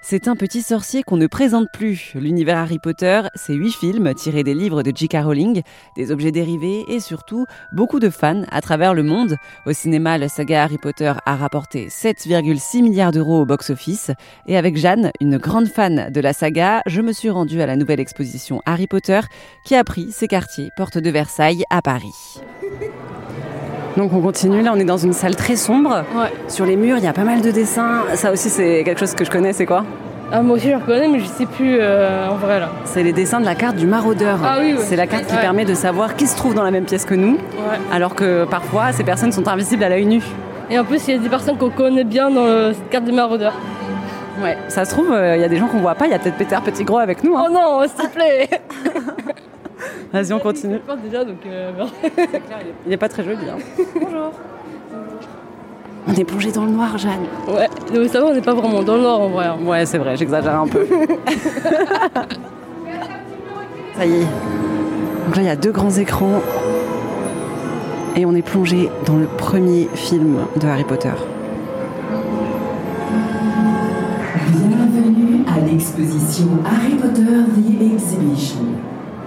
C'est un petit sorcier qu'on ne présente plus. L'univers Harry Potter, c'est huit films tirés des livres de J.K. Rowling, des objets dérivés et surtout beaucoup de fans à travers le monde. Au cinéma, la saga Harry Potter a rapporté 7,6 milliards d'euros au box-office. Et avec Jeanne, une grande fan de la saga, je me suis rendue à la nouvelle exposition Harry Potter qui a pris ses quartiers porte de Versailles à Paris. Donc on continue, là on est dans une salle très sombre. Ouais. Sur les murs, il y a pas mal de dessins. Ça aussi c'est quelque chose que je connais, c'est quoi? Ah, moi aussi je reconnais, mais je sais plus euh, en vrai là. C'est les dessins de la carte du maraudeur. Ah oui, oui. C'est la carte qui Ouais. permet de savoir qui se trouve dans la même pièce que nous, Ouais. alors que parfois ces personnes sont invisibles à l'œil nu. Et en plus, il y a des personnes qu'on connaît bien dans cette carte de maraudeur. Ouais. Ça se trouve, euh, il y a des gens qu'on voit pas, il y a peut-être Peter Petit Gros avec nous. hein. Oh non, s'il te plaît Vas-y, on continue. Déjà, donc. euh. Il pas très joli. hein. Bonjour. On est plongé dans le noir, Jeanne. ouais, donc ça va, on n'est pas vraiment dans le nord en vrai. hein. Ouais, c'est vrai, j'exagère un peu. Ça y est. Donc là, il y a deux grands écrans. Et on est plongé dans le premier film de Harry Potter. Bienvenue à l'exposition Harry Potter.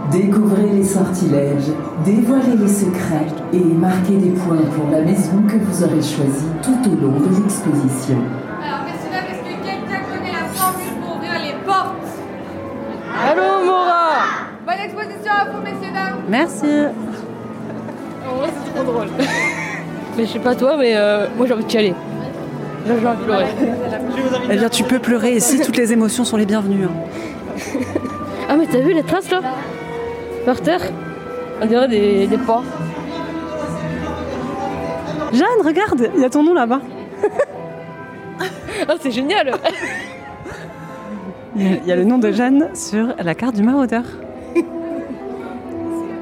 Découvrez les sortilèges, dévoilez les secrets et marquez des points pour la maison que vous aurez choisie tout au long de l'exposition. Alors, messieurs, dames, est-ce que quelqu'un connaît la formule pour ouvrir les portes Allô, Mora Bonne exposition à vous, messieurs, dames Merci. En vrai, c'est trop drôle. mais je sais pas toi, mais euh, moi j'ai envie de chialer. Là, j'ai envie de pleurer. Eh bien, tu peux pleurer ici, toutes les émotions sont les bienvenues. hein. Ah, mais t'as vu les traces là? Par terre On dirait des, des pas. Jeanne, regarde, il y a ton nom là-bas. Ah, c'est génial Il y a- il y a le nom de Jeanne sur la carte du maraudeur.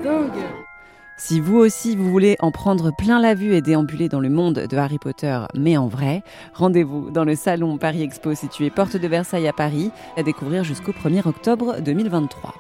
Dingue Si vous aussi vous voulez en prendre plein la vue et déambuler dans le monde de Harry Potter, mais en vrai, rendez-vous dans le salon Paris Expo situé porte de Versailles à Paris, à découvrir jusqu'au 1er octobre 2023.